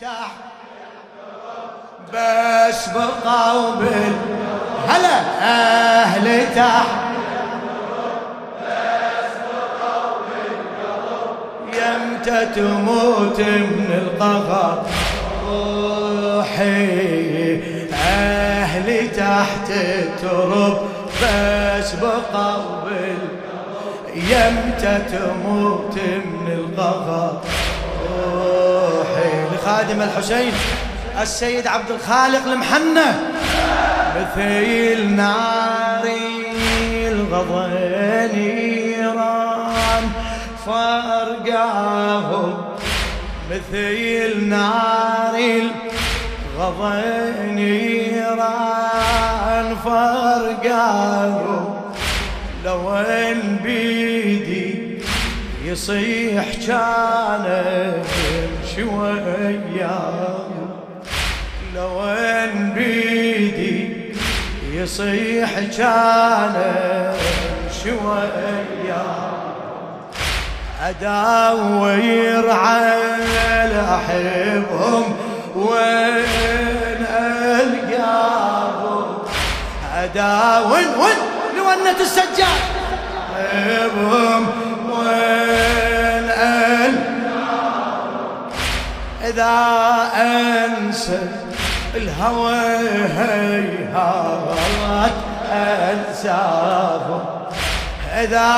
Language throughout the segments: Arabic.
تحت. بس بقوا بال هلا أهل تحت. يمتى تموت من القهر روحي أهلي تحت الترب بس بقوا بال يمتى تموت من القهر لخادم الحسين السيد عبد الخالق المحنة. مثيل ناري الغضا نيران فرقاهم مثيل ناري الغضا نيران فرقاهم لو ان بيدي يصيح كان شوية لو ان بيدي يصيح كان شوية أداوير على أحبهم وين ألقاهم؟ أداوين وين لونة السجاد؟ أحبهم وين إذا أنسى الهوى هيهات انسافه إذا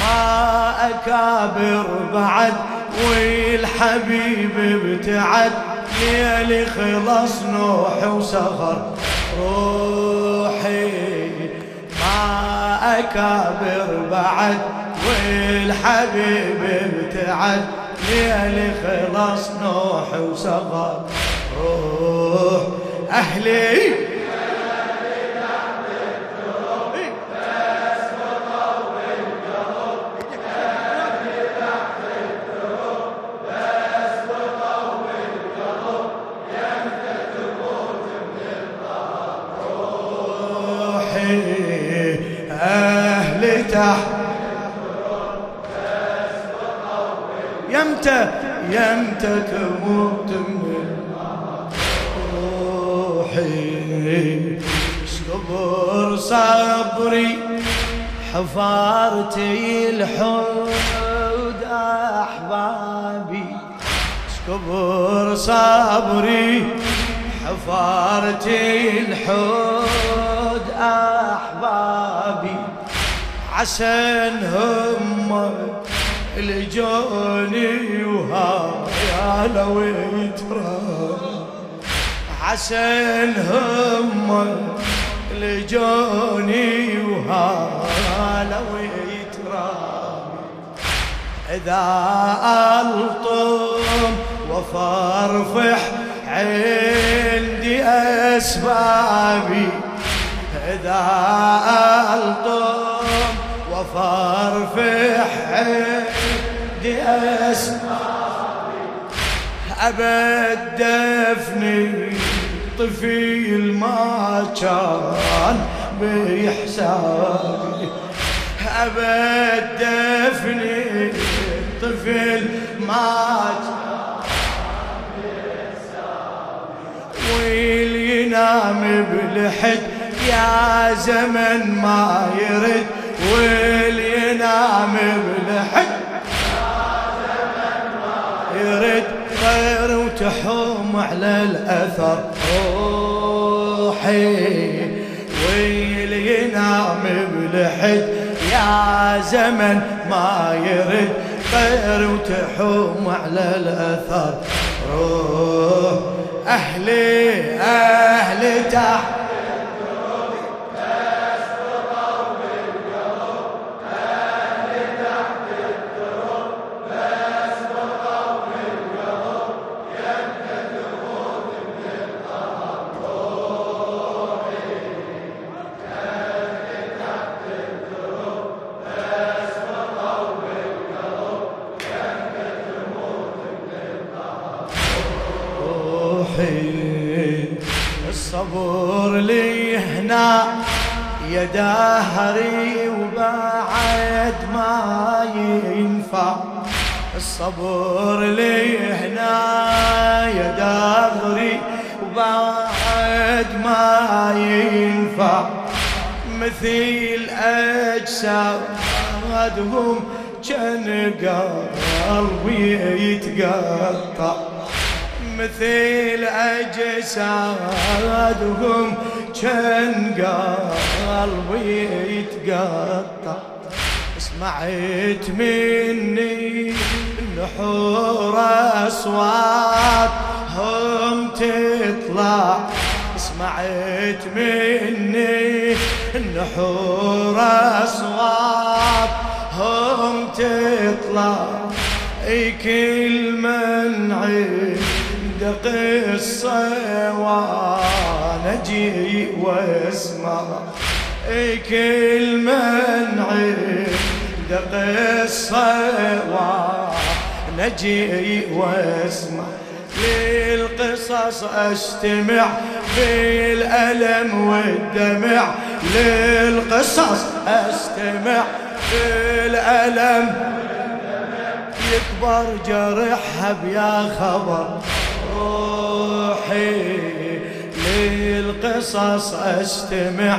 ما أكابر بعد والحبيب ابتعد. ليلي خلص نوح وسهر روحي ما اكابر بعد والحبيب ابتعد. ليلي خلص نوح وصغر روح أهلي تحت يمتى يمتى تموت من روحي. صبر صبري. حفارتي الحود أحبابي. صبر صبري. حفارتي الحود أحبابي. عسى هم لجوني وهاي لو يترى حسن هم لجوني وهاي لو يترى إذا ألطم وفرفح عندي أسبابي. إذا ألطم وفرفح عندي بدي أبد دفني طفيل ما كان بإحسابي أبد دفني طفل ما ويل ينام بلحد يا زمن ما يرد. ويل ينام بلحد يرد غير وتحوم على الأثر. روحي ويل ينام بلحد يا زمن ما يرد غير وتحوم على الأثر. روح وبعد ما ينفع. الصبر لي هنا يا دهري وبعد ما ينفع. مثيل أجسادهم كان قلبي يتقطع. مثل أجسادهم كان قلبي يتقطع. سمعت مني النحور أصوات هم تطلع. سمعت مني النحور أصوات هم تطلع. أي كل من عنده قصة وأنا أجي وأسمع. أي كل من عنده قصة أجي واسمع للقصص أستمع بالألم والدمع. للقصص أستمع بالألم يكبر جرحها بيا خبر روحي. للقصص أستمع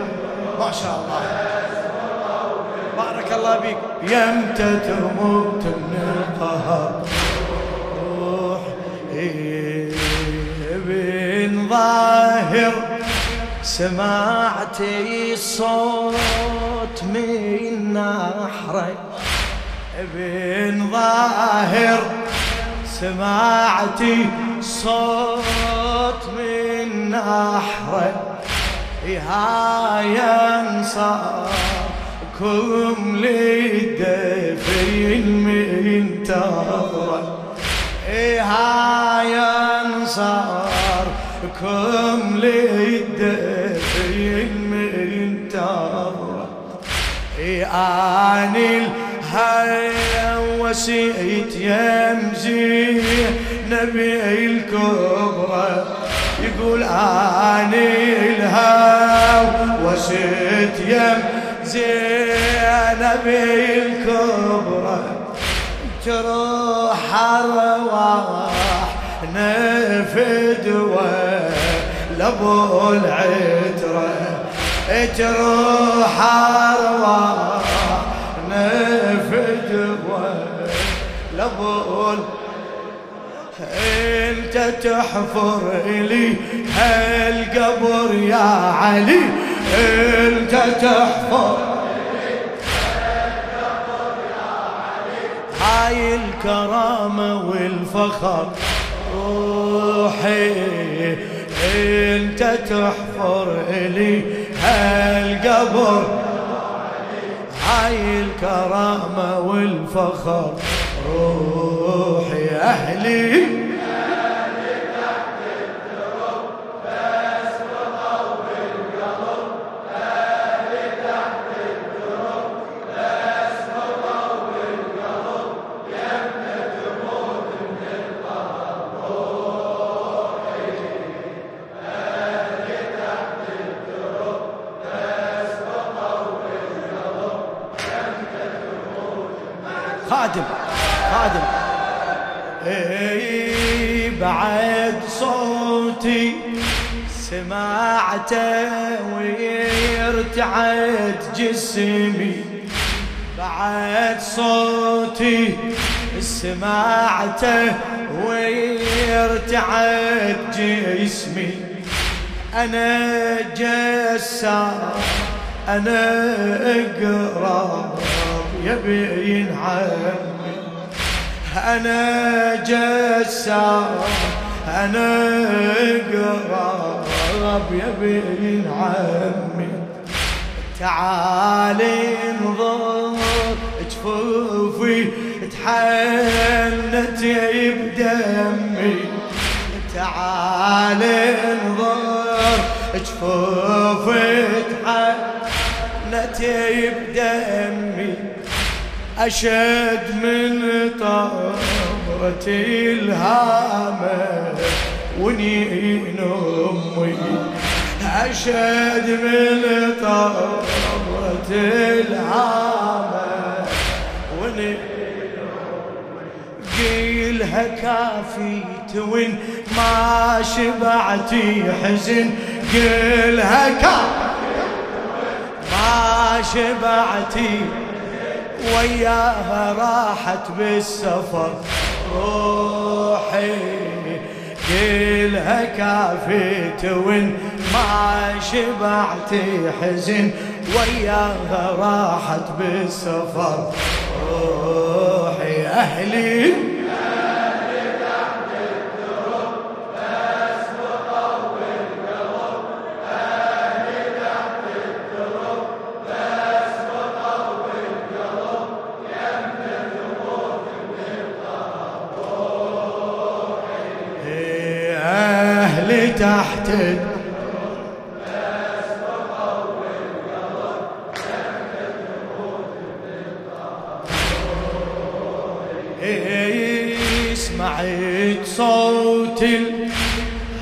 ما شاء الله. بارك الله بك يمتى تموت من القهر روح ابن ظاهر. سمعتي صوت من نحرك ابن ظاهر. سمعتي صوت من نحرك يا ينصاركم للدفين من تظرة يا ينصاركم للدفين من تظرة آني الهيا وسيت يمزي نبي الكبرى يقول اني الهاو وشت يم زينب الكبرى تروح ارواح نفد لابو العترة. تروح ارواح نفد لابو انت تحفر لي؟ هالقبر يا علي؟ انت تحفر هاي الكرامة والفخر روحي انت تحفر لي؟ هالقبر هاي الكرامة والفخر روحي أهلي ويرتعد جسمي بعد صوتي سمعته ويرتعد جسمي. أنا جسار أنا اقرب يبين عمي أنا جسار أنا قراب يبين عمي تعالي انظر جفوفي تحنت بدمي تعالي انظر جفوفي تحنت بدمي أشد من طمرة الهامة ونين أمي. أشد من طمرة الهامة ونين قيلها كافي توين ما شبعتي حزن. قيلها كافي ما شبعتي وياها راحت بالسفر روحي. قيلها كافي توين ما شبعتي حزن وياها راحت بالسفر. روحي أهلي تحت سمعت صوت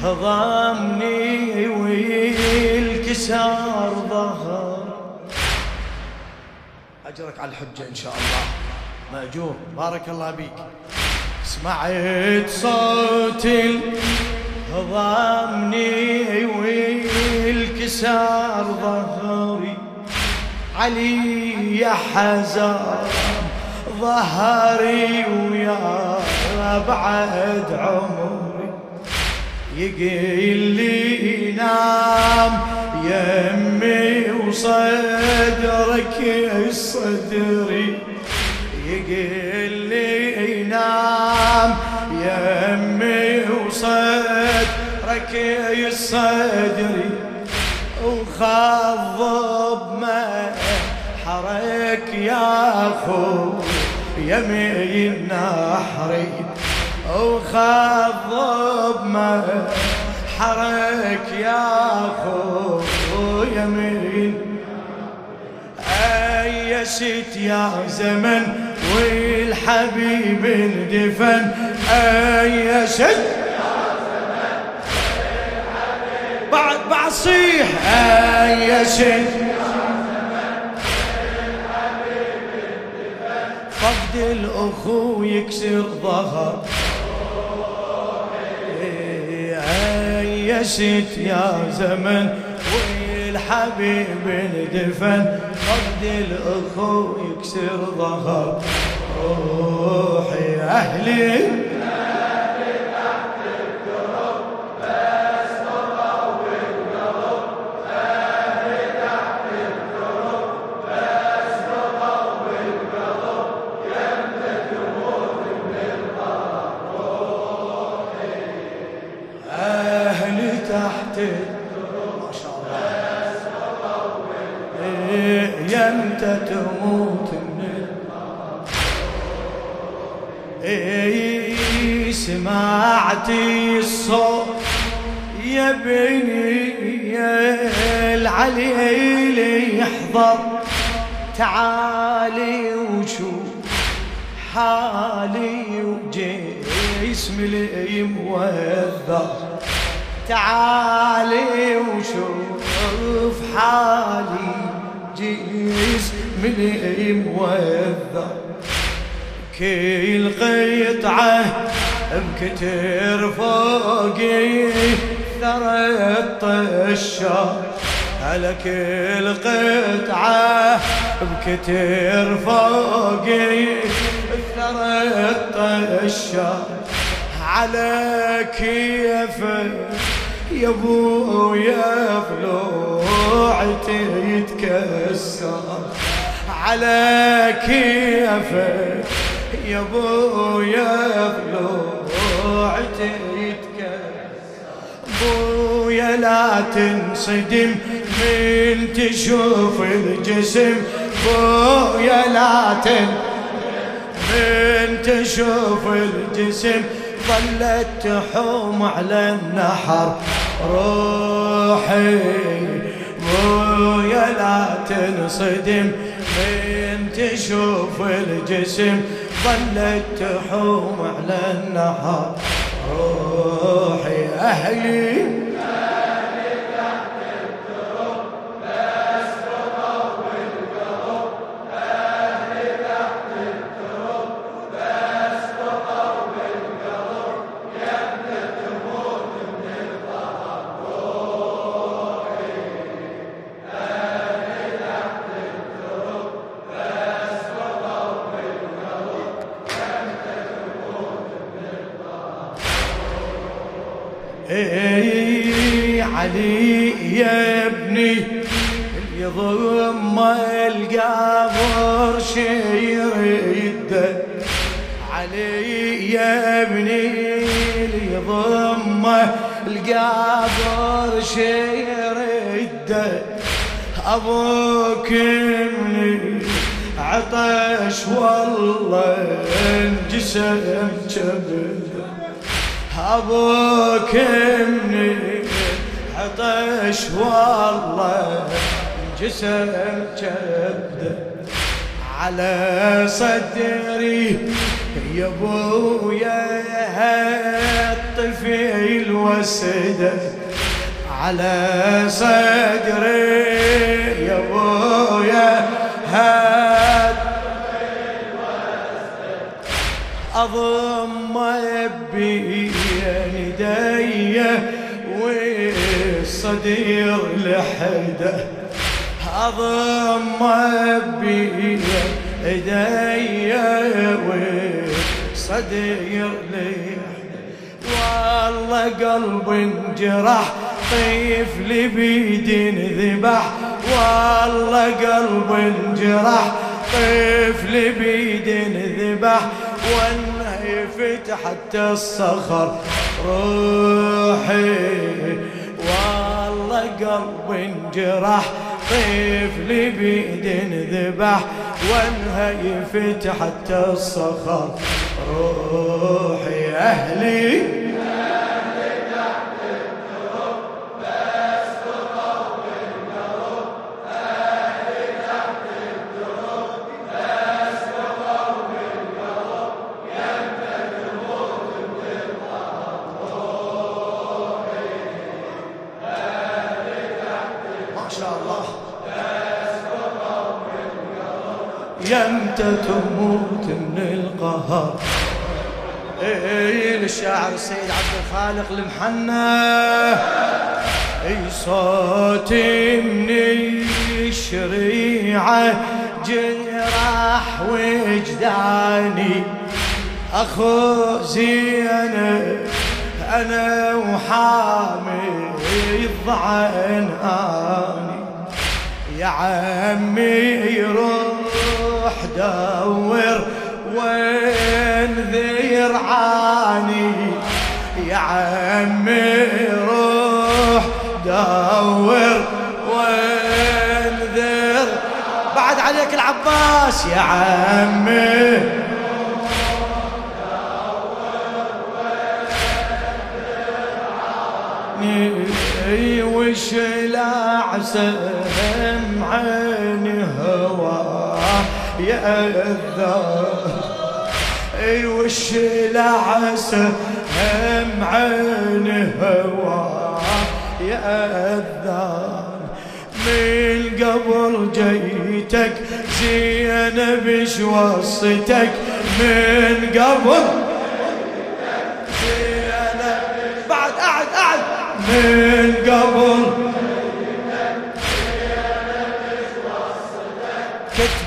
هضمني والكسار ظهر. أجرك على الحجة إن شاء الله. مأجور. بارك الله بيك سمعت صوت ضامني والكسار ظهري علي يا حزام ظهري بعد عمري. يقيل لي نام يمي وصدرك الصدري يقيل لي نام يمي وصدرك الصدري وخضب ما حرك يا خو يمين نحري. وخضب ما حرك يا خو يمين أيست يا زمن والحبيب اندفن. أيست بعد بعد صيح. أيست فقد الأخو يكسر ظهر. أيست يا زمن والحبيب اندفن فقد الأخو يكسر ظهر روحي أهلي الصوت يا بني العلي يحضر. تعالي وشوف حالي وجسمي لي موذر. تعالي وشوف حالي جسمي لي موذر. كل قطعة بكتر فوقي ثرى الطشة على كل قطعة بكتر فوقي ثرى الطشة على كيفك يا ابويا ضلوعتي يتكسر على كيفك يا ابويا ضلوعتي يتكسر. ابويا لا تنصدم من تشوف الجسم. بويا لا تن من تشوف الجسم. ظلت تحوم على النحر روحي. بويا لا تنصدم من تشوف الجسم. ظلت تحوم على النحر روحي أهلي اي علي يا ابني يضم القبر شيرده علي يا ابني يضم القبر شيرده أبوك مني عطش والله انجسم كبده أبوك مني عطش والله جسم كبده على صدري. يا أبويا الطفل وسده على صدري. يا أبويا أضم بي والصدير لحدة. اضم بي يدي والصدير لحدة. والله قلب انجرح طفل بيد ذبح. والله قلب انجرح طفل بيد ذبح. وانه فتحت الصخر روحي. قلب انجرح طفل بيد ذبح. وانها فتحت الصخر. روحي أهلي تموت من القهر. اي للشاعر السيد عبد الخالق المحنى اي صوتي من الشريعة جراح وجداني. أخو زينب أنا وحامي الضعن اني يا عمي روح دور وين ذيرعاني يا عمي روح دور وين ذير. بعد عليك العباس يا عمي. وش العسم عيني هوا يا أي وش العسم عيني هوا يا الذر من قبل جيتك زينب وصتك من قبل بعد قعد قعد من قبل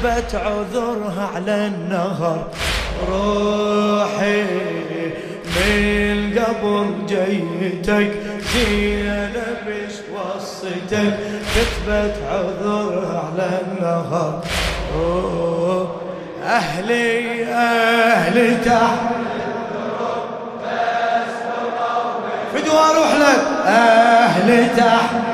كتبت عذرها على النهر. روحي من قبل جيتك زينب وصيتك. كتبت عذرها على النهر. أهلي أهلي تحت. فدوى أروح لك. أهلي تحت.